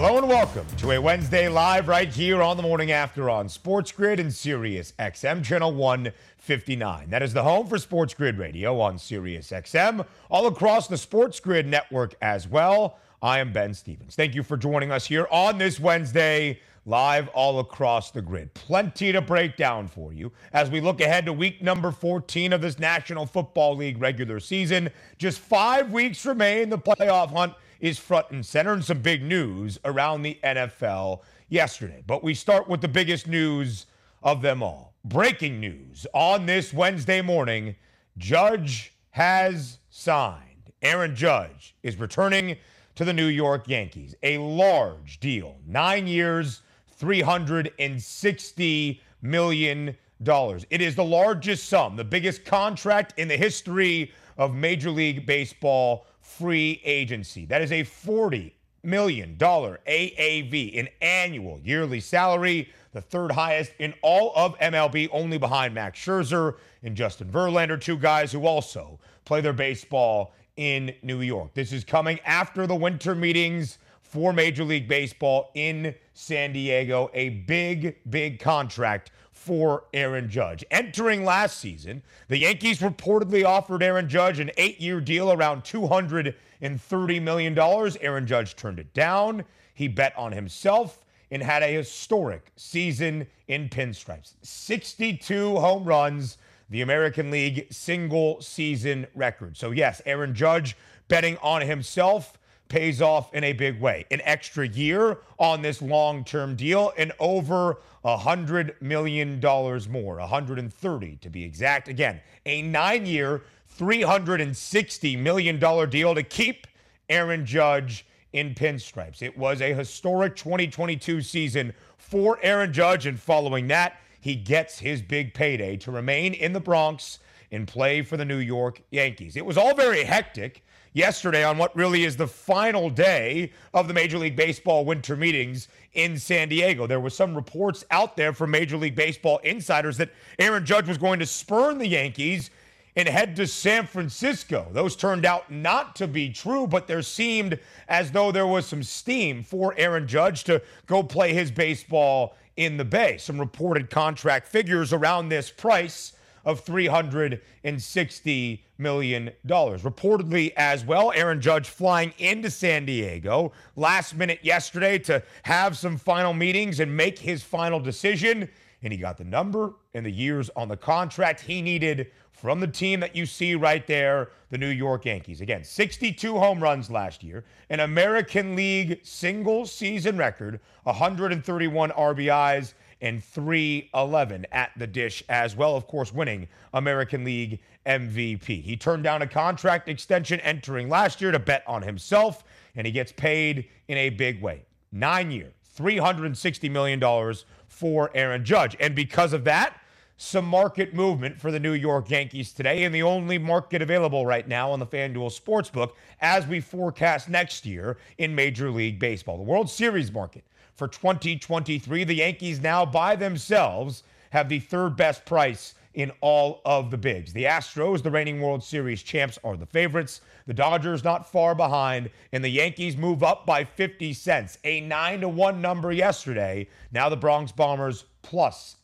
Hello and welcome to a Wednesday live right here on the morning after on Sports Grid and Sirius XM channel 159. That is the home for Sports Grid Radio on Sirius XM, all across the Sports Grid network as well. I am Ben Stevens. Thank you for joining us here on this Wednesday, live all across the grid. Plenty to break down for you as we look ahead to week number 14 of this National Football League regular season. Just five weeks remain. The playoff hunt is front and center, and some big news around the NFL yesterday. But we start with the biggest news of them all. Breaking news on this Wednesday morning Judge has signed. Aaron Judge is returning to the New York Yankees. A large deal, nine years, $360 million. It is the largest sum, the biggest contract in the history of Major League Baseball free agency. That is a $40 million AAV, an annual yearly salary, the third highest in all of MLB, only behind Max Scherzer and Justin Verlander, two guys who also play their baseball in New York. This is coming after the winter meetings for Major League Baseball in San Diego. A big, big contract for Aaron Judge. Entering last season, the Yankees reportedly offered Aaron Judge an eight year deal around $230 million. Aaron Judge turned it down. He bet on himself and had a historic season in pinstripes 62 home runs, the American League single season record. So, yes, Aaron Judge betting on himself pays off in a big way. An extra year on this long term deal and over $100 million more, 130 to be exact. Again, a nine year, $360 million deal to keep Aaron Judge in pinstripes. It was a historic 2022 season for Aaron Judge, and following that, he gets his big payday to remain in the Bronx and play for the New York Yankees. It was all very hectic yesterday on what really is the final day of the Major League Baseball winter meetings in San Diego. There were some reports out there from Major League Baseball insiders that Aaron Judge was going to spurn the Yankees and head to San Francisco. Those turned out not to be true, but there seemed as though there was some steam for Aaron Judge to go play his baseball in the Bay. Some reported contract figures around this price of $360 million. Reportedly, as well, Aaron Judge flying into San Diego last minute yesterday to have some final meetings and make his final decision. And he got the number and the years on the contract he needed from the team that you see right there, the New York Yankees. Again, 62 home runs last year, an American League single season record, 131 RBIs and 311 at the dish as well, of course, winning American League MVP. He turned down a contract extension entering last year to bet on himself, and he gets paid in a big way. Nine year, $360 million for Aaron Judge. And because of that, some market movement for the New York Yankees today, and the only market available right now on the FanDuel Sportsbook as we forecast next year in Major League Baseball. The World Series market for 2023. The Yankees now by themselves have the third best price in all of the bigs. The Astros, the reigning World Series champs, are the favorites. The Dodgers not far behind, and the Yankees move up by 50 cents. A 9 to 1 number yesterday. Now the Bronx Bombers plus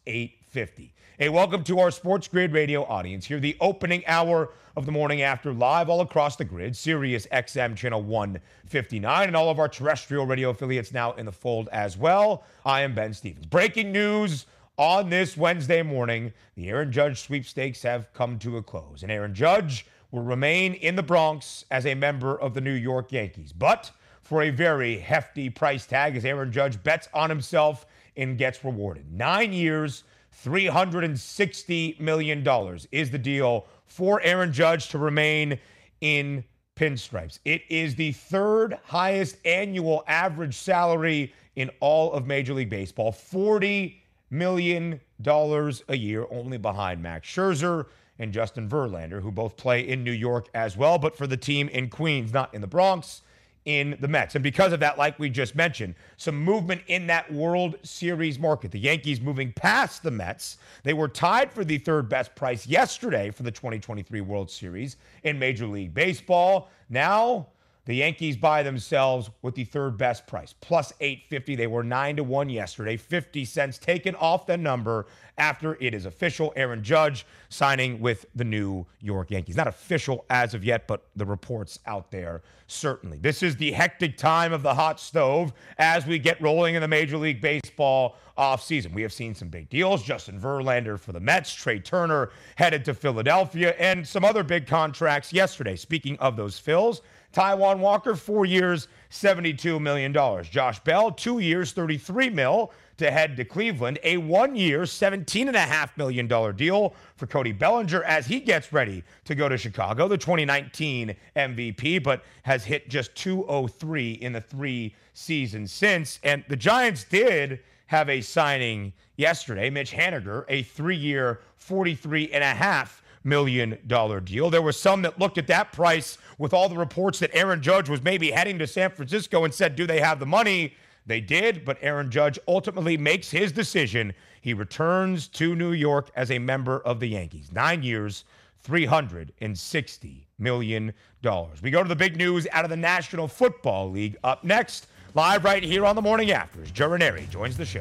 850. Hey, welcome to our Sports Grid radio audience. Here, the opening hour of the morning after live all across the grid, Sirius XM channel 159, and all of our terrestrial radio affiliates now in the fold as well. I am Ben Stevens. Breaking news on this Wednesday morning the Aaron Judge sweepstakes have come to a close, and Aaron Judge will remain in the Bronx as a member of the New York Yankees. But for a very hefty price tag, as Aaron Judge bets on himself and gets rewarded. Nine years. $360 million is the deal for Aaron Judge to remain in pinstripes. It is the third highest annual average salary in all of Major League Baseball, $40 million a year, only behind Max Scherzer and Justin Verlander, who both play in New York as well, but for the team in Queens, not in the Bronx, in the Mets. And because of that, like we just mentioned, some movement in that World Series market. The Yankees moving past the Mets. They were tied for the third best price yesterday for the 2023 World Series in Major League Baseball. Now, the Yankees by themselves with the third best price, plus 850. They were 9 to 1 yesterday, 50 cents taken off the number after it is official. Aaron Judge signing with the New York Yankees. Not official as of yet, but the reports out there certainly. This is the hectic time of the hot stove as we get rolling in the Major League Baseball offseason. We have seen some big deals. Justin Verlander for the Mets, Trea Turner headed to Philadelphia, and some other big contracts yesterday. Speaking of those fills, Taijuan Walker, four years, $72 million. Josh Bell, two years, 33 mil to head to Cleveland. A one year, $17.5 million deal for Cody Bellinger as he gets ready to go to Chicago, the 2019 MVP, but has hit just 203 in the three seasons since. And the Giants did have a signing yesterday. Mitch Haniger, a three year, 43 and a half million dollar deal. There were some that looked at that price with all the reports that Aaron Judge was maybe heading to San Francisco and said, Do they have the money? They did, but Aaron Judge ultimately makes his decision. He returns to New York as a member of the Yankees. Nine years, $360 million. We go to the big news out of the National Football League up next, live right here on the morning after as Joe Raineri joins the show.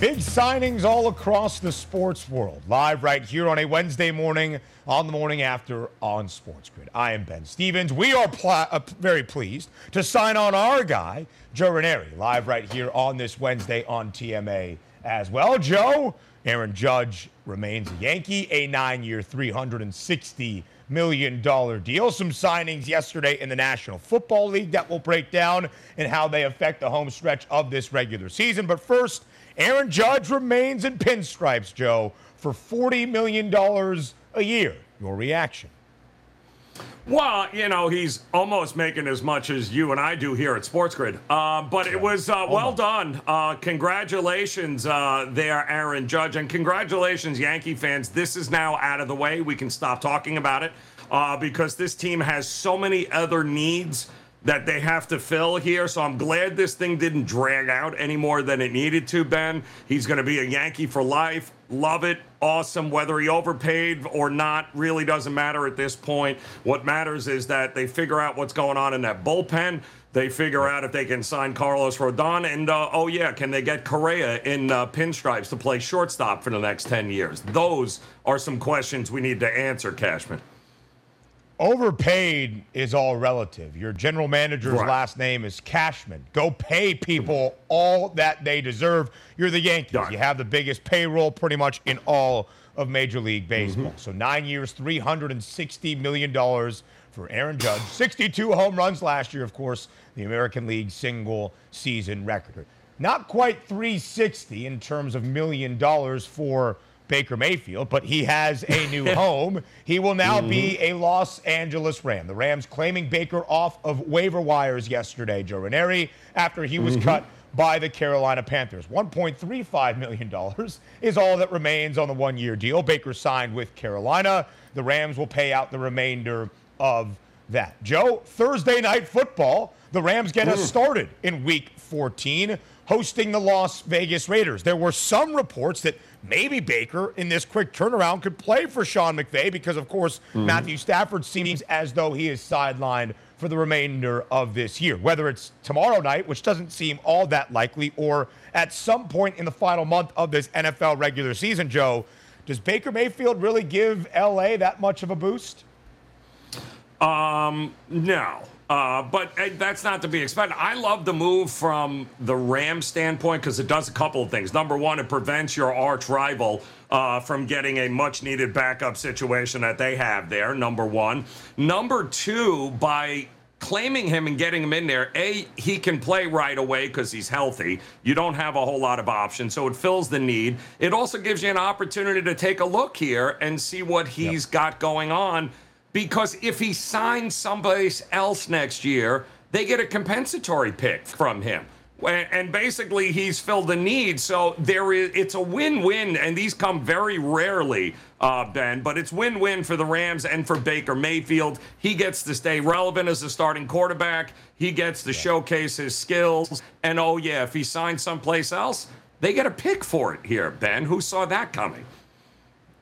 Big signings all across the sports world. Live right here on a Wednesday morning on the morning after on Sports Grid. I am Ben Stevens. We are pl- uh, very pleased to sign on our guy, Joe Raineri, live right here on this Wednesday on TMA as well. Joe, Aaron Judge remains a Yankee, a nine year, $360 million deal. Some signings yesterday in the National Football League that will break down and how they affect the home stretch of this regular season. But first, Aaron Judge remains in pinstripes, Joe, for $40 million a year. Your reaction? Well, you know, he's almost making as much as you and I do here at Sports Grid. Uh, but it was uh, well done. Uh, congratulations uh, there, Aaron Judge. And congratulations, Yankee fans. This is now out of the way. We can stop talking about it uh, because this team has so many other needs that they have to fill here. So I'm glad this thing didn't drag out any more than it needed to, Ben. He's going to be a Yankee for life. Love it. Awesome. Whether he overpaid or not really doesn't matter at this point. What matters is that they figure out what's going on in that bullpen. They figure out if they can sign Carlos Rodon. And, uh, oh, yeah, can they get Correa in uh, pinstripes to play shortstop for the next 10 years? Those are some questions we need to answer, Cashman. Overpaid is all relative. Your general manager's right. last name is Cashman. Go pay people all that they deserve. You're the Yankees. Right. You have the biggest payroll pretty much in all of Major League Baseball. Mm-hmm. So nine years, $360 million for Aaron Judge. 62 home runs last year, of course, the American League single season record. Not quite 360 in terms of million dollars for Baker Mayfield, but he has a new home. He will now mm-hmm. be a Los Angeles Ram. The Rams claiming Baker off of waiver wires yesterday, Joe Raineri, after he was mm-hmm. cut by the Carolina Panthers. $1.35 million is all that remains on the one year deal. Baker signed with Carolina. The Rams will pay out the remainder of that. Joe, Thursday night football, the Rams get us mm. started in week 14, hosting the Las Vegas Raiders. There were some reports that maybe Baker in this quick turnaround could play for Sean McVay because, of course, mm-hmm. Matthew Stafford seems as though he is sidelined for the remainder of this year. Whether it's tomorrow night, which doesn't seem all that likely, or at some point in the final month of this NFL regular season, Joe, does Baker Mayfield really give LA that much of a boost? Um, no. Uh, but uh, that's not to be expected. I love the move from the Rams standpoint because it does a couple of things. Number one, it prevents your arch rival uh, from getting a much needed backup situation that they have there. Number one. Number two, by claiming him and getting him in there, A, he can play right away because he's healthy. You don't have a whole lot of options, so it fills the need. It also gives you an opportunity to take a look here and see what he's yep. got going on because if he signs someplace else next year, they get a compensatory pick from him. And basically, he's filled the need. So there is, it's a win-win, and these come very rarely, uh, Ben. But it's win-win for the Rams and for Baker Mayfield. He gets to stay relevant as a starting quarterback. He gets to showcase his skills. And oh yeah, if he signs someplace else, they get a pick for it here. Ben, who saw that coming?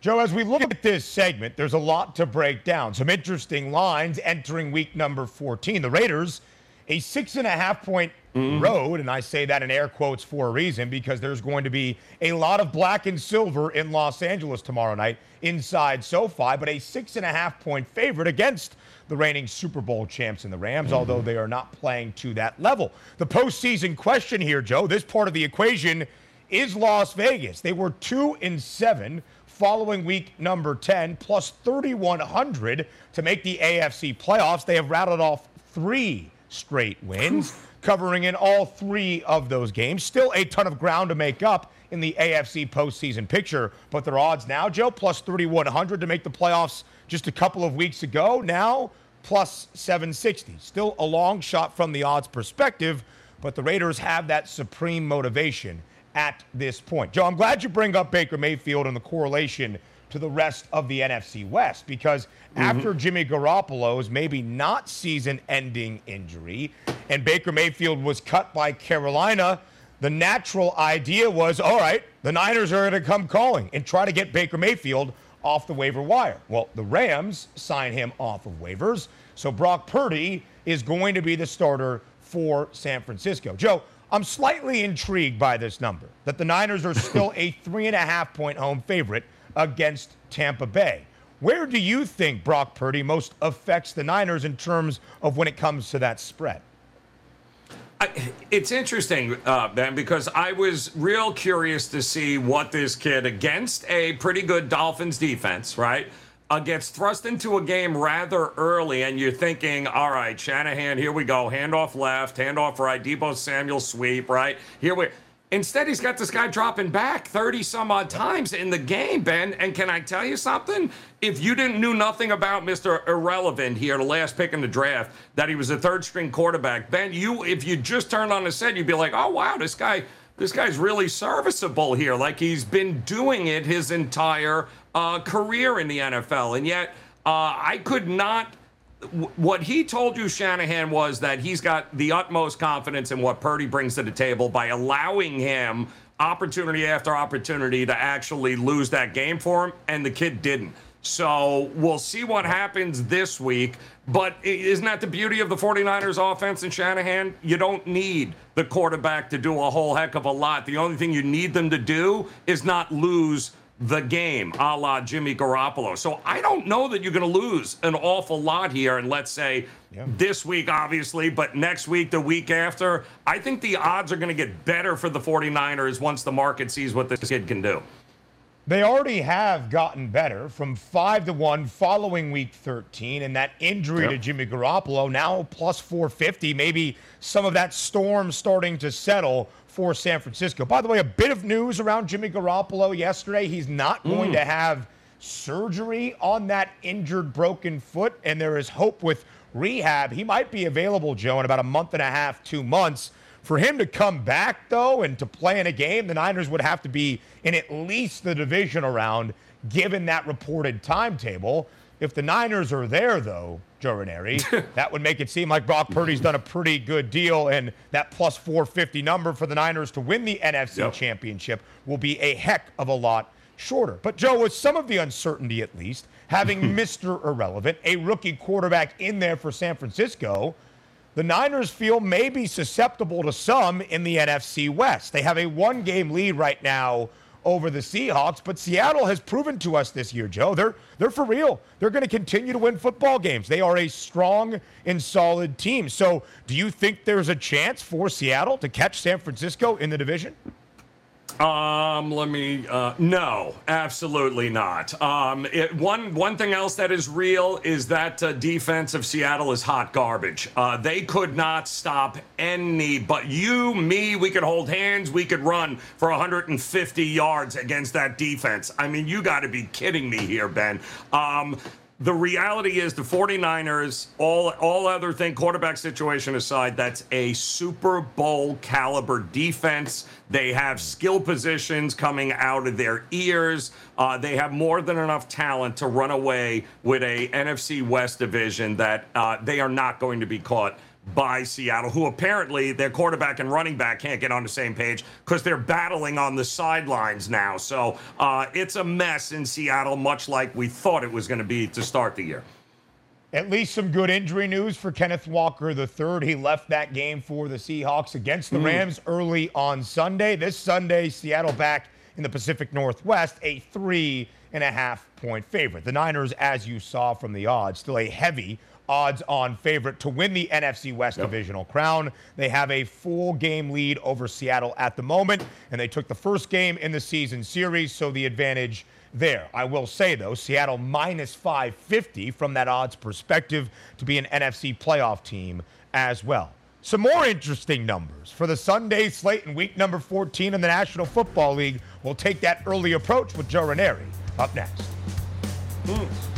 Joe, as we look at this segment, there's a lot to break down. Some interesting lines entering week number 14. The Raiders, a six and a half point mm-hmm. road, and I say that in air quotes for a reason because there's going to be a lot of black and silver in Los Angeles tomorrow night inside SoFi, but a six and a half point favorite against the reigning Super Bowl champs in the Rams, mm-hmm. although they are not playing to that level. The postseason question here, Joe, this part of the equation is Las Vegas. They were two and seven following week number 10, plus 3,100 to make the AFC playoffs. They have rattled off three straight wins, covering in all three of those games. Still a ton of ground to make up in the AFC postseason picture, but their odds now, Joe, plus 3,100 to make the playoffs just a couple of weeks ago. Now, plus 760. Still a long shot from the odds perspective, but the Raiders have that supreme motivation at this point. Joe, I'm glad you bring up Baker Mayfield and the correlation to the rest of the NFC West because mm-hmm. after Jimmy Garoppolo's maybe not season ending injury and Baker Mayfield was cut by Carolina, the natural idea was all right, the Niners are going to come calling and try to get Baker Mayfield off the waiver wire. Well, the Rams sign him off of waivers. So Brock Purdy is going to be the starter for San Francisco. Joe, I'm slightly intrigued by this number that the Niners are still a three and a half point home favorite against Tampa Bay. Where do you think Brock Purdy most affects the Niners in terms of when it comes to that spread? I, it's interesting, uh, Ben, because I was real curious to see what this kid against a pretty good Dolphins defense, right? Uh, gets thrust into a game rather early, and you're thinking, all right, Shanahan, here we go, handoff left, handoff right, Deebo Samuel sweep, right? Here we. Instead, he's got this guy dropping back 30 some odd times in the game, Ben. And can I tell you something? If you didn't knew nothing about Mr. Irrelevant here, the last pick in the draft, that he was a third string quarterback, Ben, you if you just turned on his head, you'd be like, oh wow, this guy this guy's really serviceable here. Like he's been doing it his entire uh, career in the NFL. And yet, uh, I could not. what he told you, Shanahan, was that he's got the utmost confidence in what Purdy brings to the table by allowing him opportunity after opportunity to actually lose that game for him, and the kid didn't. So we'll see what happens this week. But isn't that the beauty of the 49ers offense and Shanahan? You don't need the quarterback to do a whole heck of a lot. The only thing you need them to do is not lose the game, a la Jimmy Garoppolo. So I don't know that you're going to lose an awful lot here. And let's say yeah. this week, obviously, but next week, the week after, I think the odds are going to get better for the 49ers once the market sees what this kid can do. They already have gotten better from five to one following week 13, and that injury yep. to Jimmy Garoppolo now plus 450. Maybe some of that storm starting to settle for San Francisco. By the way, a bit of news around Jimmy Garoppolo yesterday. He's not mm. going to have surgery on that injured, broken foot, and there is hope with rehab. He might be available, Joe, in about a month and a half, two months. For him to come back, though, and to play in a game, the Niners would have to be in at least the divisional round, given that reported timetable. If the Niners are there, though, Joe Raineri, that would make it seem like Brock Purdy's done a pretty good deal, and that plus 450 number for the Niners to win the NFC yep. Championship will be a heck of a lot shorter. But, Joe, with some of the uncertainty at least, having Mr. Irrelevant, a rookie quarterback in there for San Francisco, the Niners feel maybe susceptible to some in the NFC West. They have a one game lead right now over the Seahawks. But Seattle has proven to us this year, Joe, they're they're for real. They're going to continue to win football games. They are a strong and solid team. So, do you think there's a chance for Seattle to catch San Francisco in the division? Um, let me. Uh, no, absolutely not. Um, it, one one thing else that is real is that uh, defense of Seattle is hot garbage. Uh, they could not stop any. But you, me, we could hold hands. We could run for 150 yards against that defense. I mean, you got to be kidding me here, Ben. Um, the reality is the 49ers, all all other thing, quarterback situation aside, that's a Super Bowl caliber defense. They have skill positions coming out of their ears. Uh, they have more than enough talent to run away with a NFC West division that uh, they are not going to be caught by Seattle, who apparently their quarterback and running back can't get on the same page because they're battling on the sidelines now. So uh, it's a mess in Seattle, much like we thought it was going to be to start the year. At least some good injury news for Kenneth Walker III. He left that game for the Seahawks against the mm. Rams early on Sunday. This Sunday, Seattle back in the Pacific Northwest, a three and a half point favorite. The Niners, as you saw from the odds, still a heavy odds on favorite to win the NFC West yep. divisional crown. They have a full game lead over Seattle at the moment, and they took the first game in the season series, so the advantage there. I will say, though, Seattle minus 550 from that odds perspective to be an NFC playoff team as well. Some more interesting numbers for the Sunday slate in week number 14 in the National Football League. We'll take that early approach with Joe Raineri up next. Mm.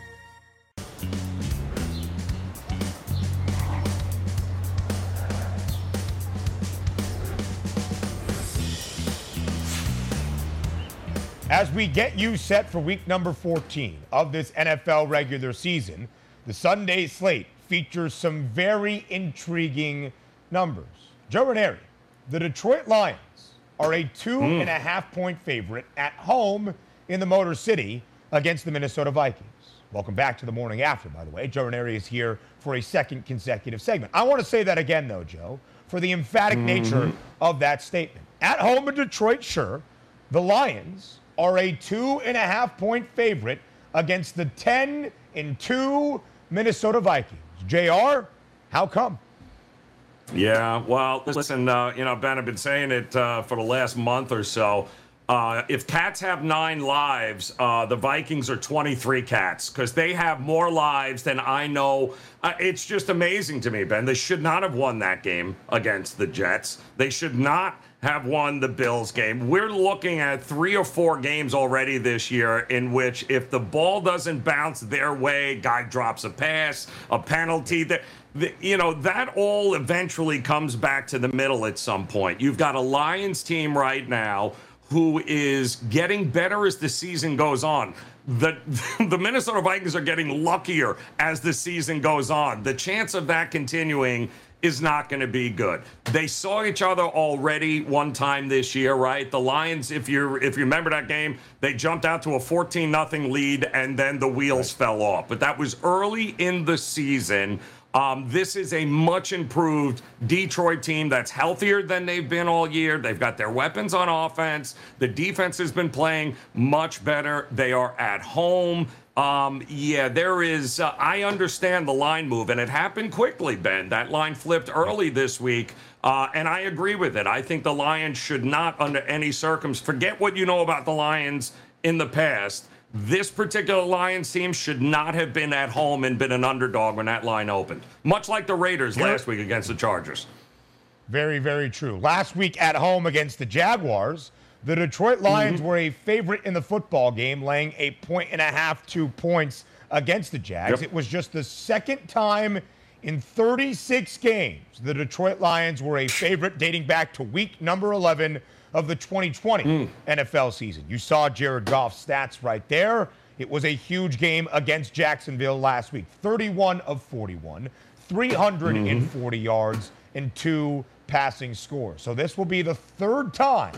As we get you set for week number 14 of this NFL regular season, the Sunday slate features some very intriguing numbers. Joe Raineri, the Detroit Lions are a two mm. and a half point favorite at home in the Motor City against the Minnesota Vikings. Welcome back to the morning after, by the way. Joe Raineri is here for a second consecutive segment. I want to say that again, though, Joe, for the emphatic mm-hmm. nature of that statement. At home in Detroit, sure, the Lions are a two and a half point favorite against the 10 and 2 Minnesota Vikings. JR, how come? Yeah, well, listen, uh, you know, Ben, I've been saying it uh, for the last month or so. Uh, if cats have nine lives, uh, the Vikings are 23 cats because they have more lives than I know. Uh, it's just amazing to me, Ben. They should not have won that game against the Jets. They should not have won the Bills game. We're looking at three or four games already this year in which if the ball doesn't bounce their way, guy drops a pass, a penalty, that you know, that all eventually comes back to the middle at some point. You've got a Lions team right now who is getting better as the season goes on. The the Minnesota Vikings are getting luckier as the season goes on. The chance of that continuing is not going to be good. They saw each other already one time this year, right? The Lions, if you if you remember that game, they jumped out to a 14 nothing lead and then the wheels right. fell off. But that was early in the season. Um, this is a much improved Detroit team that's healthier than they've been all year. They've got their weapons on offense. The defense has been playing much better. They are at home. Um, yeah, there is. Uh, I understand the line move, and it happened quickly, Ben. That line flipped early this week, uh, and I agree with it. I think the Lions should not, under any circumstance, forget what you know about the Lions in the past. This particular Lions team should not have been at home and been an underdog when that line opened, much like the Raiders last week against the Chargers. Very, very true. Last week at home against the Jaguars. The Detroit Lions mm-hmm. were a favorite in the football game, laying a point and a half, two points against the Jags. Yep. It was just the second time in 36 games the Detroit Lions were a favorite dating back to week number 11 of the 2020 mm. NFL season. You saw Jared Goff's stats right there. It was a huge game against Jacksonville last week 31 of 41, 340 mm-hmm. yards, and two passing scores. So this will be the third time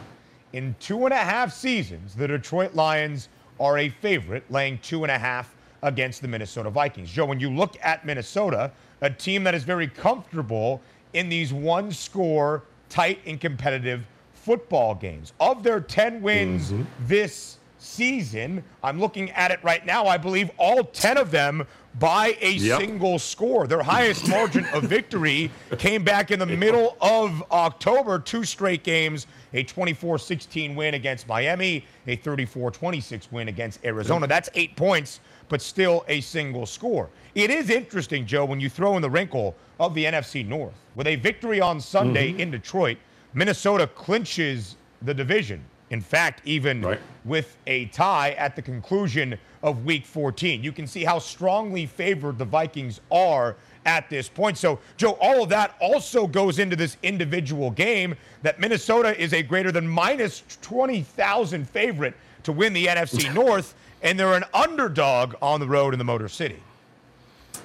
in two and a half seasons, the Detroit Lions are a favorite, laying two and a half against the Minnesota Vikings. Joe, when you look at Minnesota, a team that is very comfortable in these one score, tight and competitive football games. Of their 10 wins mm-hmm. this season, I'm looking at it right now, I believe all 10 of them by a yep. single score. Their highest margin of victory came back in the middle of October, two straight games, a 24-16 win against Miami, a 34-26 win against Arizona. That's 8 points, but still a single score. It is interesting, Joe, when you throw in the wrinkle of the NFC North. With a victory on Sunday mm-hmm. in Detroit, Minnesota clinches the division. In fact, even right. with a tie at the conclusion of week 14. You can see how strongly favored the Vikings are at this point. So, Joe, all of that also goes into this individual game that Minnesota is a greater than minus 20,000 favorite to win the NFC North, and they're an underdog on the road in the Motor City.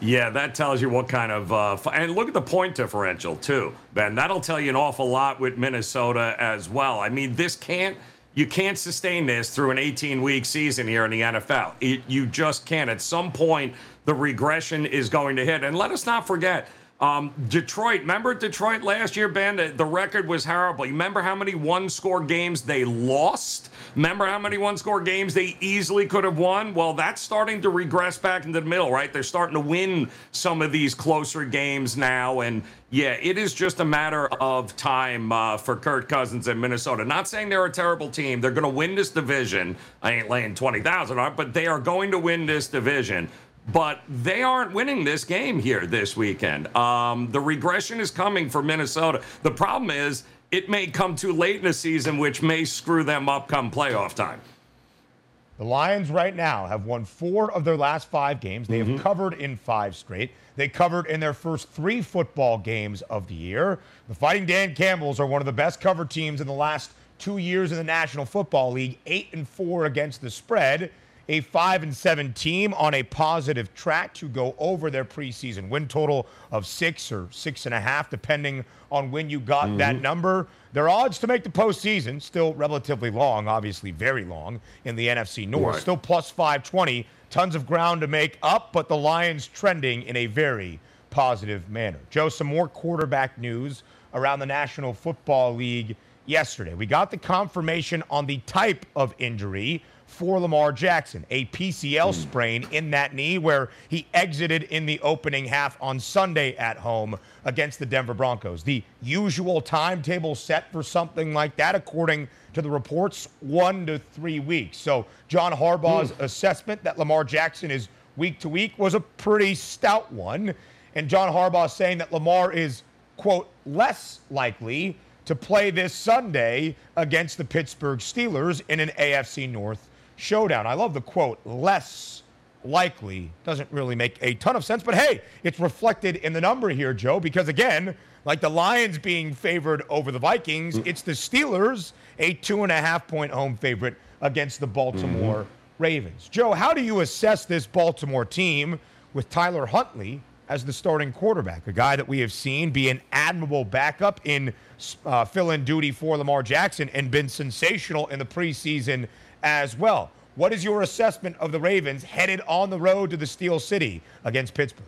Yeah, that tells you what kind of. Uh, and look at the point differential, too, Ben. That'll tell you an awful lot with Minnesota as well. I mean, this can't. You can't sustain this through an 18 week season here in the NFL. It, you just can't. At some point, the regression is going to hit. And let us not forget, um, Detroit, remember Detroit last year, Ben? The, the record was horrible. You remember how many one score games they lost? Remember how many one score games they easily could have won? Well, that's starting to regress back into the middle, right? They're starting to win some of these closer games now. And yeah, it is just a matter of time uh, for Kirk Cousins and Minnesota. Not saying they're a terrible team. They're going to win this division. I ain't laying 20,000 on it, but they are going to win this division but they aren't winning this game here this weekend. Um, the regression is coming for Minnesota. The problem is it may come too late in the season, which may screw them up come playoff time. The Lions right now have won four of their last five games. They mm-hmm. have covered in five straight. They covered in their first three football games of the year. The Fighting Dan Campbells are one of the best cover teams in the last two years in the National Football League, eight and four against the spread a five and seven team on a positive track to go over their preseason win total of six or six and a half, depending on when you got mm-hmm. that number. Their odds to make the postseason still relatively long, obviously very long in the NFC North, right. still plus 520. Tons of ground to make up, but the Lions trending in a very positive manner. Joe, some more quarterback news around the National Football League yesterday. We got the confirmation on the type of injury for Lamar Jackson, a PCL hmm. sprain in that knee where he exited in the opening half on Sunday at home against the Denver Broncos. The usual timetable set for something like that, according to the reports, one to three weeks. So John Harbaugh's mm. assessment that Lamar Jackson is week to week was a pretty stout one. And John Harbaugh saying that Lamar is, quote, less likely to play this Sunday against the Pittsburgh Steelers in an AFC North showdown. I love the quote, less likely. Doesn't really make a ton of sense, but hey, it's reflected in the number here, Joe, because again, like the Lions being favored over the Vikings, mm. it's the Steelers, a two and a half point home favorite against the Baltimore mm-hmm. Ravens. Joe, how do you assess this Baltimore team with Tyler Huntley as the starting quarterback, a guy that we have seen be an admirable backup in uh, fill in duty for Lamar Jackson and been sensational in the preseason as well. What is your assessment of the Ravens headed on the road to the Steel City against Pittsburgh?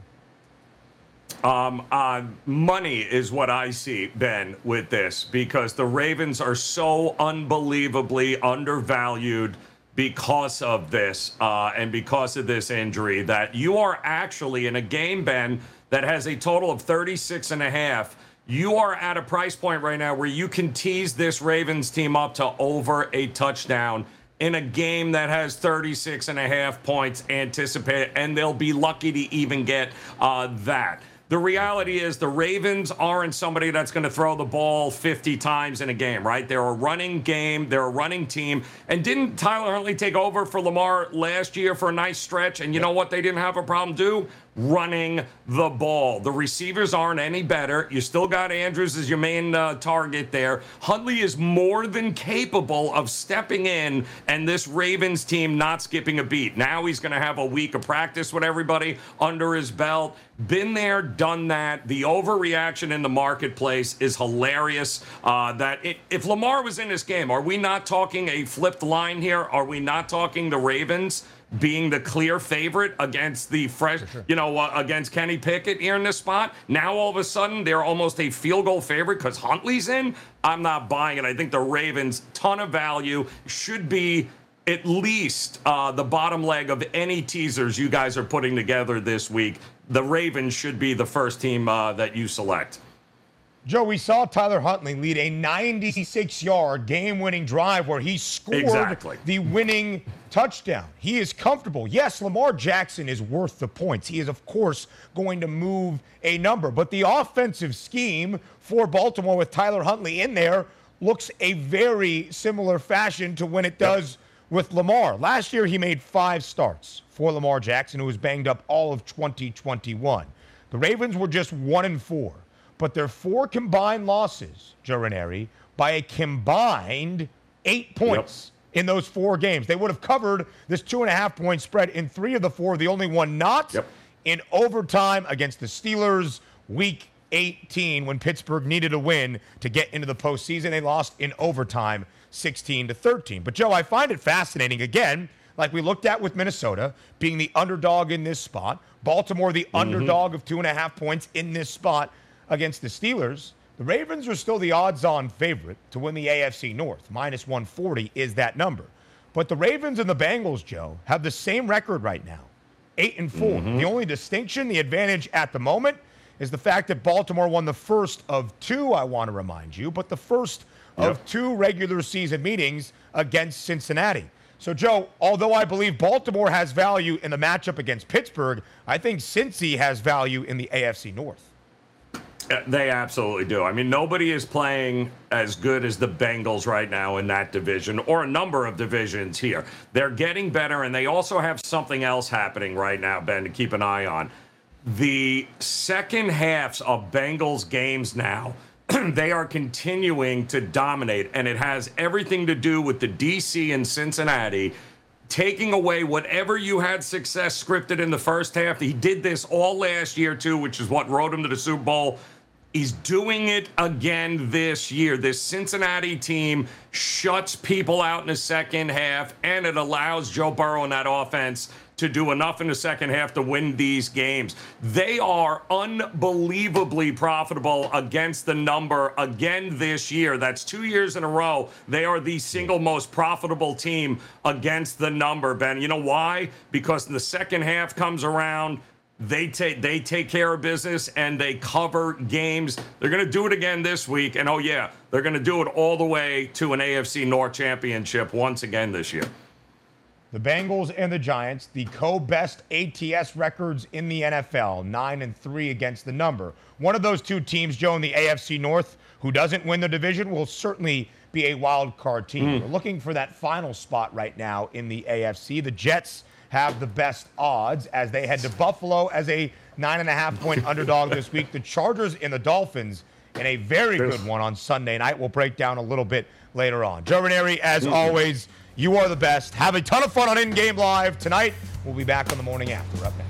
Um, uh, money is what I see, Ben, with this because the Ravens are so unbelievably undervalued because of this uh, and because of this injury that you are actually in a game, Ben, that has a total of 36 and a half. You are at a price point right now where you can tease this Ravens team up to over a touchdown in a game that has 36 and a half points anticipated, and they'll be lucky to even get uh, that. The reality is the Ravens aren't somebody that's going to throw the ball 50 times in a game, right? They're a running game, they're a running team. And didn't Tyler Huntley take over for Lamar last year for a nice stretch? And you know what they didn't have a problem do? Running the ball. The receivers aren't any better. You still got Andrews as your main uh, target there. Huntley is more than capable of stepping in and this Ravens team not skipping a beat. Now he's going to have a week of practice with everybody under his belt. been there, done that. The overreaction in the marketplace is hilarious. Uh, that it, if Lamar was in this game, are we not talking a flipped line here? Are we not talking the Ravens? Being the clear favorite against the fresh, sure. you know, uh, against Kenny Pickett here in this spot. Now all of a sudden they're almost a field goal favorite because Huntley's in. I'm not buying it. I think the Ravens, ton of value, should be at least uh, the bottom leg of any teasers you guys are putting together this week the Ravens should be the first team uh, that you select. Joe, we saw Tyler Huntley lead a 96 yard game winning drive where he scored exactly. the winning touchdown. He is comfortable. Yes, Lamar Jackson is worth the points. He is, of course, going to move a number. But the offensive scheme for Baltimore with Tyler Huntley in there looks a very similar fashion to when it does. With Lamar. Last year, he made five starts for Lamar Jackson, who was banged up all of 2021. The Ravens were just one and four, but their four combined losses, Joe Raineri, by a combined eight points yep. In those four games. They would have covered this two and a half point spread in three of the four. The only one not yep. in overtime against the Steelers, week 18, when Pittsburgh needed a win to get into the postseason. They lost in overtime 16 to 13. But Joe, I find it fascinating again, like we looked at with Minnesota being the underdog in this spot, Baltimore the mm-hmm. underdog of two and a half points in this spot against the Steelers. The Ravens are still the odds on favorite to win the AFC North. Minus 140 is that number. But the Ravens and the Bengals, Joe, have the same record right now eight and 4 mm-hmm. The only distinction, the advantage at the moment, is the fact that Baltimore won the first of two, I want to remind you, but the first of two regular season meetings against Cincinnati. So, Joe, although I believe Baltimore has value in the matchup against Pittsburgh, I think Cincy has value in the AFC North. They absolutely do. I mean, nobody is playing as good as the Bengals right now in that division or a number of divisions here. They're getting better, and they also have something else happening right now, Ben, to keep an eye on. The second halves of Bengals games now they are continuing to dominate, and it has everything to do with the DC and Cincinnati taking away whatever you had success scripted in the first half. He did this all last year, too, which is what rode him to the Super Bowl. He's doing it again this year. This Cincinnati team shuts people out in the second half, and it allows Joe Burrow and that offense to do enough in the second half to win these games. They are unbelievably profitable against the number again this year. That's two years in a row. They are the single most profitable team against the number, Ben. You know why? Because the second half comes around they take they take care of business and they cover games. They're going to do it again this week, and oh yeah, they're going to do it all the way to an AFC North championship once again this year. The Bengals and the Giants, the co-best ATS records in the NFL, nine and three against the number. One of those two teams, Joe, in the AFC North, who doesn't win the division, will certainly be a wild card team. Mm. We're looking for that final spot right now in the AFC. The Jets have the best odds as they head to Buffalo as a nine and a half point underdog this week. The Chargers and the Dolphins in a very good one on Sunday night. We'll break down a little bit later on. Joe Raineri, as always. You are the best. Have a ton of fun on In Game Live tonight. We'll be back on the morning after. Up next.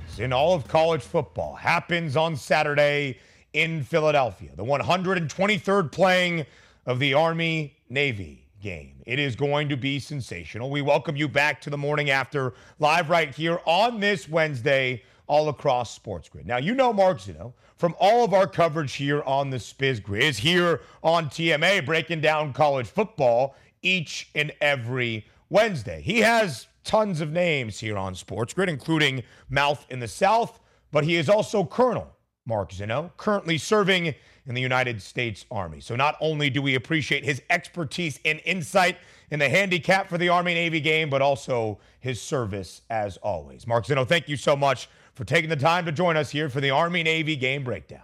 in all of college football happens on Saturday in Philadelphia. The 123rd playing of the Army Navy game. It is going to be sensational. We welcome you back to the morning after live right here on this Wednesday all across Sports Grid. Now, you know Mark Zinno from all of our coverage here on the Spiz Grid is here on TMA breaking down college football each and every Wednesday. He has tons of names here on Sports Grid, including Mouth in the South, but he is also Colonel Mark Zinno, currently serving in the United States Army. So not only do we appreciate his expertise and insight in the handicap for the Army Navy game, but also his service as always. Mark Zinno, thank you so much for taking the time to join us here for the Army Navy game breakdown.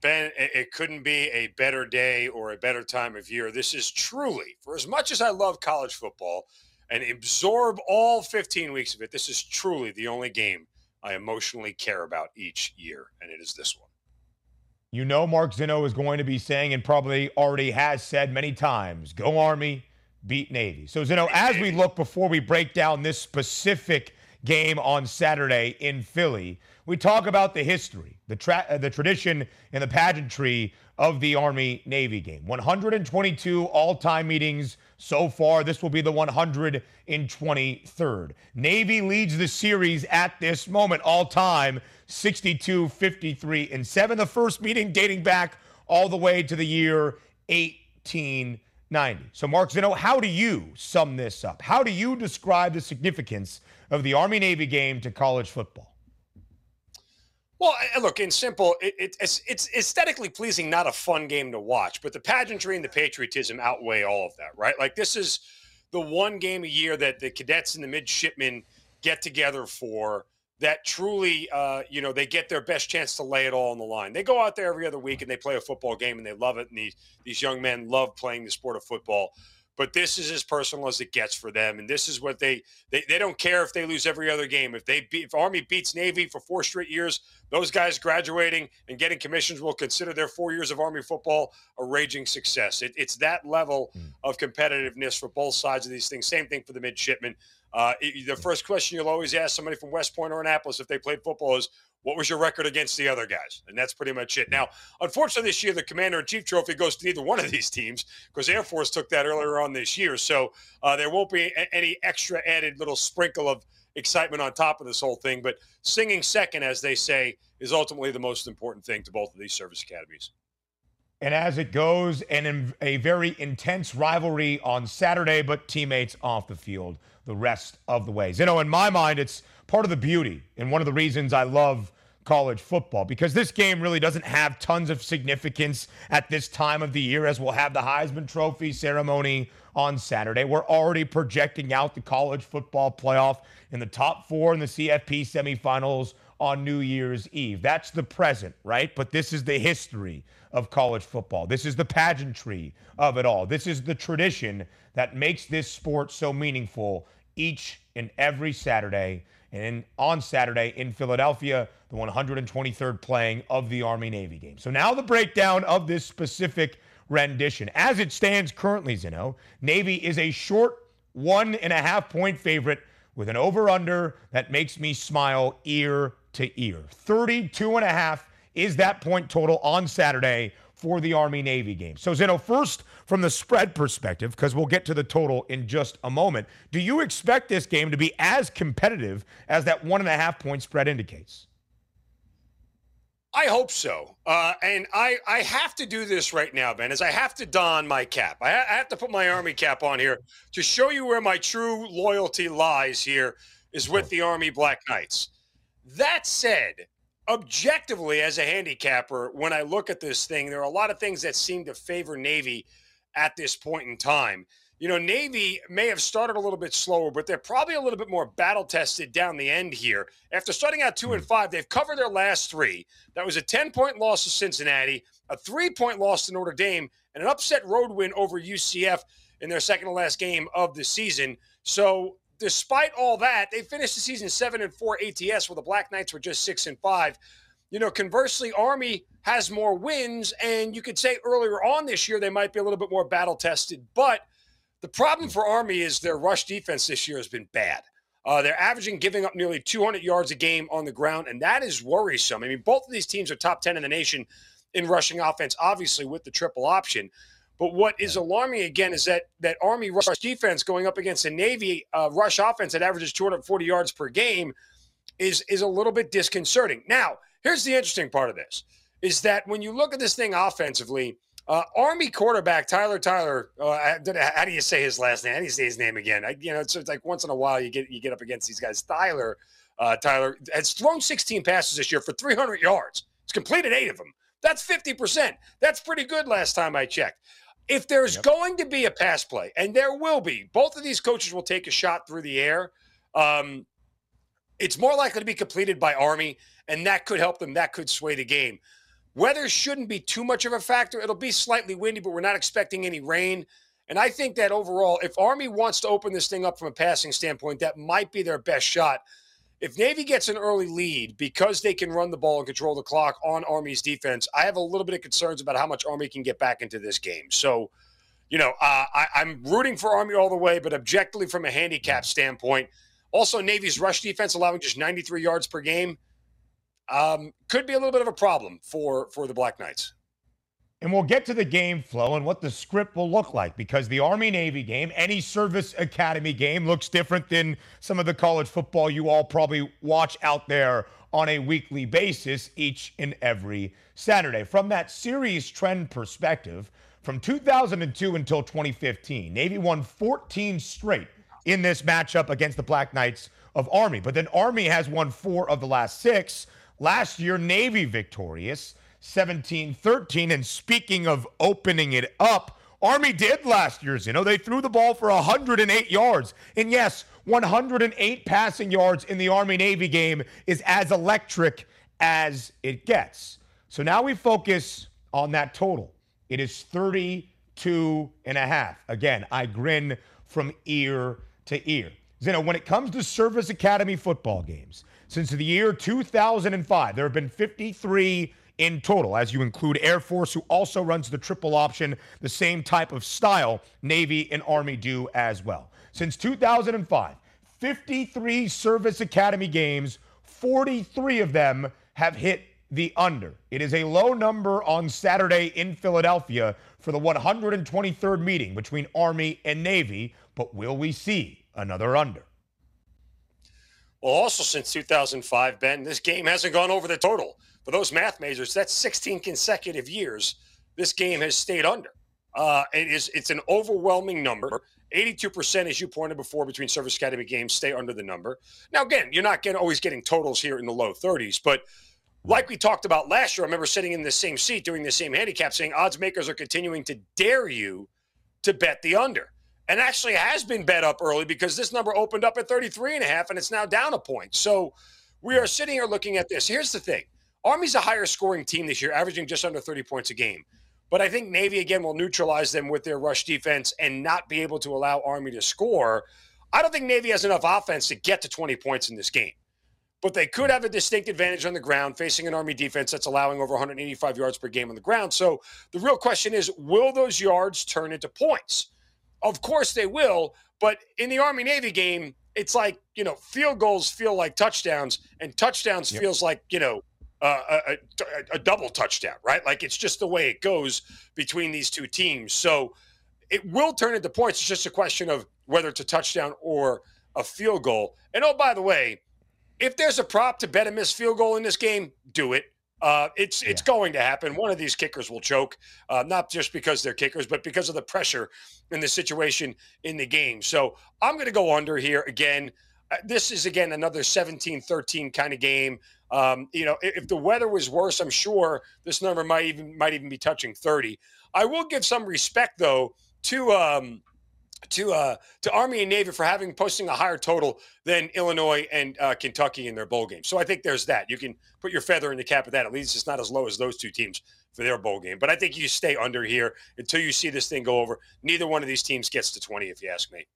Ben, it couldn't be a better day or a better time of year. This is truly, for as much as I love college football and absorb all 15 weeks of it, this is truly the only game I emotionally care about each year, and it is this one. You know, Mark Zinno is going to be saying, and probably already has said many times, go Army, beat Navy. So, Zinno, as we look before we break down this specific game on Saturday in Philly, we talk about the history, the, tra- uh, the tradition, and the pageantry of the Army Navy game. 122 all time meetings so far. This will be the 123rd. Navy leads the series at this moment, all time, 62 53 and 7. The first meeting dating back all the way to the year 1890. So, Mark Zinno, how do you sum this up? How do you describe the significance of the Army Navy game to college football? Well, look, in simple, it, it, it's it's aesthetically pleasing, not a fun game to watch, but the pageantry and the patriotism outweigh all of that, right? Like this is the one game a year that the cadets and the midshipmen get together for that truly, uh, you know, they get their best chance to lay it all on the line. They go out there every other week and they play a football game and they love it. And these these young men love playing the sport of football but this is as personal as it gets for them and this is what they they, they don't care if they lose every other game. If they beat if army beats navy for four straight years those guys graduating and getting commissions will consider their four years of army football a raging success. It, it's that level mm. of competitiveness for both sides of these things. Same thing for the midshipmen. Uh, the first question you'll always ask somebody from west point or annapolis if they played football is what was your record against the other guys? And that's pretty much it. Now, unfortunately, this year the Commander in Chief Trophy goes to neither one of these teams because Air Force took that earlier on this year. So uh, there won't be a- any extra added little sprinkle of excitement on top of this whole thing. But singing second, as they say, is ultimately the most important thing to both of these service academies. And as it goes, and a very intense rivalry on Saturday, but teammates off the field the rest of the ways. You know, in my mind, it's part of the beauty and one of the reasons I love college football because this game really doesn't have tons of significance at this time of the year as we'll have the Heisman Trophy ceremony on Saturday. We're already projecting out the college football playoff in the top four in the CFP semifinals on New Year's Eve. That's the present, right? But this is the history of college football. This is the pageantry of it all. This is the tradition that makes this sport so meaningful each and every Saturday and on Saturday in Philadelphia, the 123rd playing of the Army Navy game. So now the breakdown of this specific rendition. As it stands currently, Zinno, Navy is a short one and a half point favorite with an over under that makes me smile ear to ear. 32 and a half is that point total on Saturday for the Army Navy game. So, Zinno, first from the spread perspective, because we'll get to the total in just a moment, do you expect this game to be as competitive as that one and a half point spread indicates? I hope so. Uh, and I, I have to do this right now, Ben, as I have to don my cap. I, I have to put my Army cap on here to show you where my true loyalty lies here is with the Army Black Knights. That said, objectively as a handicapper, when I look at this thing, there are a lot of things that seem to favor Navy at this point in time. You know, Navy may have started a little bit slower, but they're probably a little bit more battle tested down the end here. After starting out two and hmm. five, they've covered their last three. That was a 10 point loss to Cincinnati, a three point loss to Notre Dame, and an upset road win over UCF in their second to last game of the season. So despite all that, they finished the season seven and four ATS, while the Black Knights were just six and five. You know, conversely, Army has more wins, and you could say earlier on this year they might be a little bit more battle tested. But the problem for Army is their rush defense this year has been bad. Uh, they're averaging giving up nearly 200 yards a game on the ground, and that is worrisome. I mean, both of these teams are top 10 in the nation in rushing offense, obviously with the triple option. But what is alarming again is that that Army rush defense going up against a Navy uh, rush offense that averages 240 yards per game is is a little bit disconcerting. Now, here's the interesting part of this: is that when you look at this thing offensively, uh, Army quarterback Tyler Tyler, uh, how do you say his last name? How do you say his name again? I, you know, it's, it's, like once in a while you get you get up against these guys. Tyler, uh, Tyler has thrown 16 passes this year for 300 yards. He's completed eight of them. That's 50%. That's pretty good last time I checked. If there's yep. going to be a pass play, and there will be, both of these coaches will take a shot through the air. Um, it's more likely to be completed by Army, and that could help them. That could sway the game. Weather shouldn't be too much of a factor. It'll be slightly windy, but we're not expecting any rain. And I think that overall, if Army wants to open this thing up from a passing standpoint, that might be their best shot. If Navy gets an early lead because they can run the ball and control the clock on Army's defense, I have a little bit of concerns about how much Army can get back into this game. So, you know, uh, I, I'm rooting for Army all the way, but objectively from a handicap standpoint, also Navy's rush defense allowing just 93 yards per game um, could be a little bit of a problem for for the Black Knights. And we'll get to the game flow and what the script will look like because the Army Navy game, any service academy game, looks different than some of the college football you all probably watch out there on a weekly basis each and every Saturday. From that series trend perspective, from 2002 until 2015, Navy won 14 straight in this matchup against the Black Knights of Army. But then Army has won four of the last six. Last year, Navy victorious. 17 13. And speaking of opening it up, Army did last year's. You know, they threw the ball for 108 yards. And yes, 108 passing yards in the Army Navy game is as electric as it gets. So now we focus on that total. It is 32 and a half. Again, I grin from ear to ear. Zinno, when it comes to Service Academy football games, since the year 2005, there have been 53 in total, as you include Air Force, who also runs the triple option, the same type of style Navy and Army do as well. Since 2005, 53 Service Academy games, 43 of them have hit the under. It is a low number on Saturday in Philadelphia for the 123rd meeting between Army and Navy, but will we see another under? Well, also since 2005, Ben, this game hasn't gone over the total for those math majors, that's 16 consecutive years this game has stayed under. Uh, it is it's an overwhelming number. 82%, as you pointed before, between Service Academy games stay under the number. Now, again, you're not getting always getting totals here in the low 30s, but like we talked about last year, I remember sitting in the same seat doing the same handicap saying odds makers are continuing to dare you to bet the under. And actually has been bet up early because this number opened up at 33 and a half and it's now down a point. So we are sitting here looking at this. Here's the thing. Army's a higher scoring team this year, averaging just under 30 points a game. But I think Navy, again, will neutralize them with their rush defense and not be able to allow Army to score. I don't think Navy has enough offense to get to 20 points in this game. But they could have a distinct advantage on the ground facing an Army defense that's allowing over 185 yards per game on the ground. So the real question is will those yards turn into points? Of course they will. But in the Army Navy game, it's like, you know, field goals feel like touchdowns, and touchdowns yep. feels like, you know, a, a, a, double touchdown, right? Like it's just the way it goes between these two teams. So it will turn into points. It's just a question of whether it's a touchdown or a field goal. And oh, by the way, if there's a prop to bet a missed field goal in this game, do it. Uh, it's it's yeah. going to happen. One of these kickers will choke, uh, not just because they're kickers, but because of the pressure and the situation in the game. So I'm going to go under here again. Uh, this is again another 17-13 kind of game. Um, you know, if, if the weather was worse, I'm sure this number might even might even be touching 30. I will give some respect though to um, to uh, to Army and Navy for having posting a higher total than Illinois and uh, Kentucky in their bowl game. So I think there's that. You can put your feather in the cap of that. At least it's not as low as those two teams for their bowl game. But I think you stay under here until you see this thing go over. Neither one of these teams gets to 20, if you ask me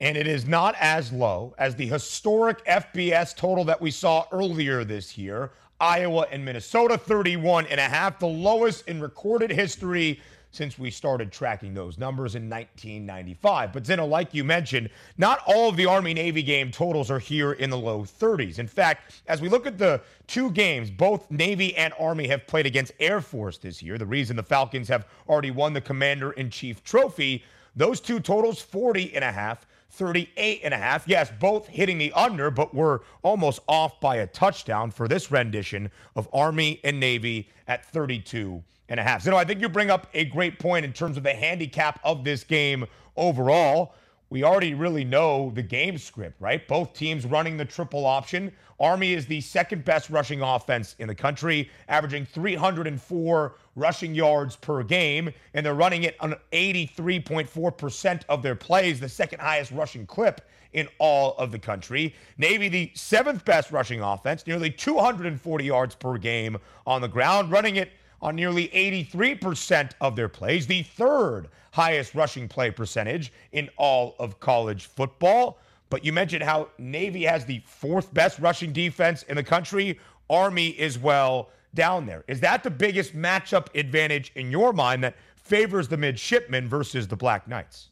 and it is not as low as the historic FBS total that we saw earlier this year. Iowa and Minnesota 31 and a half, the lowest in recorded history since we started tracking those numbers in 1995. But Zinno, like you mentioned, not all of the Army Navy game totals are here in the low 30s. In fact, as we look at the two games, both Navy and Army have played against Air Force this year. The reason the Falcons have already won the Commander in Chief trophy, those two totals 40 and a half 38 and a half. Yes, both hitting the under, but we're almost off by a touchdown for this rendition of Army and Navy at 32 and a half. So, no, I think you bring up a great point in terms of the handicap of this game overall. We already really know the game script, right? Both teams running the triple option. Army is the second best rushing offense in the country, averaging 304 rushing yards per game, and they're running it on 83.4% of their plays, the second highest rushing clip in all of the country. Navy, the seventh best rushing offense, nearly 240 yards per game on the ground, running it on nearly 83% of their plays, the third highest rushing play percentage in all of college football. But you mentioned how Navy has the fourth best rushing defense in the country. Army is well down there. Is that the biggest matchup advantage in your mind that favors the midshipmen versus the Black Knights?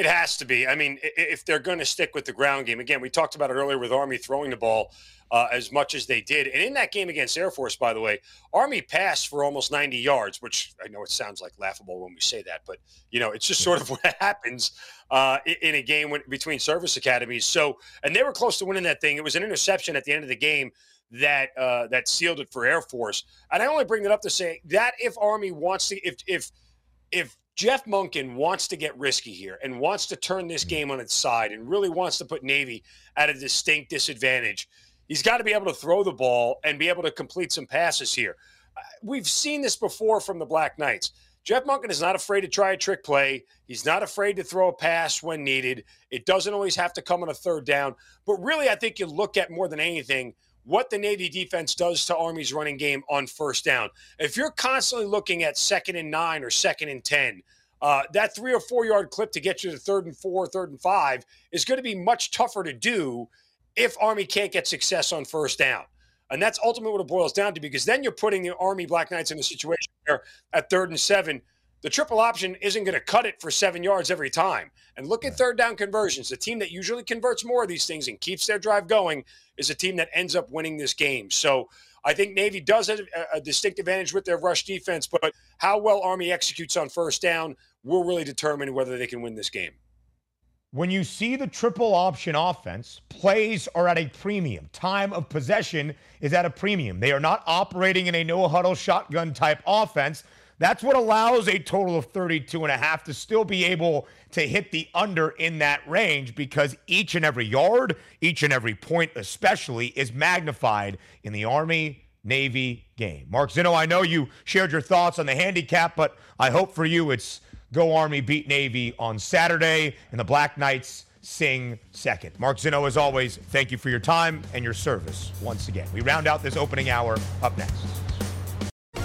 It has to be. I mean, if they're going to stick with the ground game, again, we talked about it earlier with Army throwing the ball uh, as much as they did. And in that game against Air Force, by the way, Army passed for almost 90 yards, which I know it sounds like laughable when we say that, but you know, it's just sort of what happens uh, in a game when, between service academies. So, and they were close to winning that thing. It was an interception at the end of the game that uh, that sealed it for Air Force. And I only bring it up to say that if Army wants to, if if if Jeff Monken wants to get risky here and wants to turn this mm. game on its side and really wants to put Navy at a distinct disadvantage He's got to be able to throw the ball and be able to complete some passes here. Uh, we've seen this before from the Black Knights. Jeff Monken is not afraid to try a trick play. He's not afraid to throw a pass when needed. It doesn't always have to come on a third down. But really, I think you look at more than anything what the Navy defense does to Army's running game on first down. If you're constantly looking at second and nine or second and 10, uh, that three or four yard clip to get you to third and four, third and five is going to be much tougher to do if Army can't get success on first down. And that's ultimately what it boils down to because then you're putting the Army Black Knights in a situation where at third and seven, the triple option isn't going to cut it for seven yards every time. And look at third down conversions. The team that usually converts more of these things and keeps their drive going is a team that ends up winning this game. So I think Navy does have a distinct advantage with their rush defense, but how well Army executes on first down will really determine whether they can win this game. When you see the triple option offense, plays are at a premium. Time of possession is at a premium. They are not operating in a no huddle shotgun type offense. That's what allows a total of 32 and a half to still be able to hit the under in that range because each and every yard, each and every point, especially, is magnified in the Army Navy game. Mark Zinno, I know you shared your thoughts on the handicap, but I hope for you it's Go Army beat Navy on Saturday, and the Black Knights sing second. Mark Zinno, as always, thank you for your time and your service once again. We round out this opening hour up next.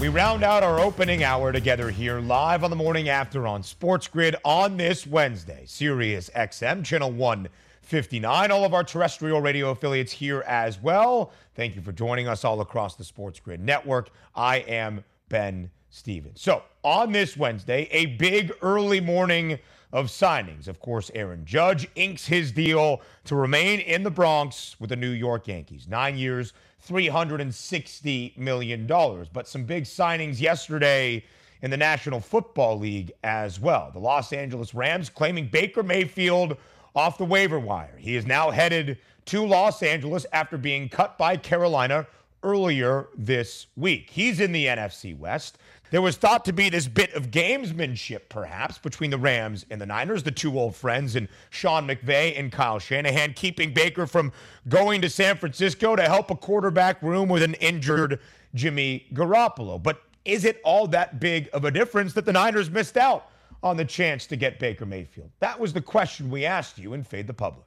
We round out our opening hour together here live on the morning after on Sports Grid on this Wednesday. Sirius XM, channel 159. All of our terrestrial radio affiliates here as well. Thank you for joining us all across the Sports Grid network. I am Ben Stevens. So, on this Wednesday, a big early morning of signings. Of course, Aaron Judge inks his deal to remain in the Bronx with the New York Yankees. Nine years, $360 million. But some big signings yesterday in the National Football League as well. The Los Angeles Rams claiming Baker Mayfield off the waiver wire. He is now headed to Los Angeles after being cut by Carolina earlier this week. He's in the NFC West. There was thought to be this bit of gamesmanship, perhaps, between the Rams and the Niners, the two old friends, and Sean McVay and Kyle Shanahan, keeping Baker from going to San Francisco to help a quarterback room with an injured Jimmy Garoppolo. But is it all that big of a difference that the Niners missed out on the chance to get Baker Mayfield? That was the question we asked you in Fade the Public.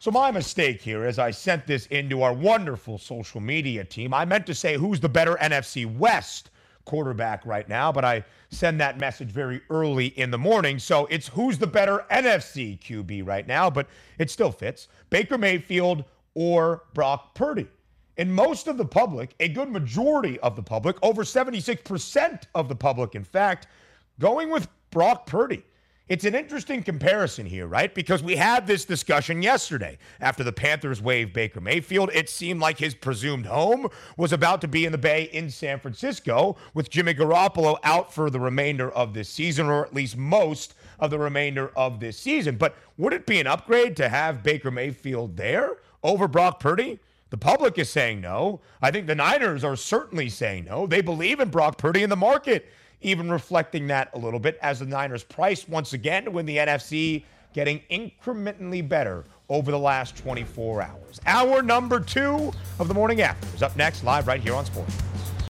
So, my mistake here is I sent this into our wonderful social media team, I meant to say who's the better NFC West quarterback right now, but I send that message very early in the morning. So, it's who's the better NFC QB right now, but it still fits Baker Mayfield or Brock Purdy. In most of the public, a good majority of the public, over 76% of the public, in fact, going with Brock Purdy. It's an interesting comparison here, right? Because we had this discussion yesterday after the Panthers waived Baker Mayfield. It seemed like his presumed home was about to be in the Bay in San Francisco, with Jimmy Garoppolo out for the remainder of this season, or at least most of the remainder of this season. But would it be an upgrade to have Baker Mayfield there over Brock Purdy? The public is saying no. I think the Niners are certainly saying no. They believe in Brock Purdy in the market even reflecting that a little bit as the Niners price once again to win the NFC, getting incrementally better over the last 24 hours. Hour number two of the morning after is up next, live right here on Sports.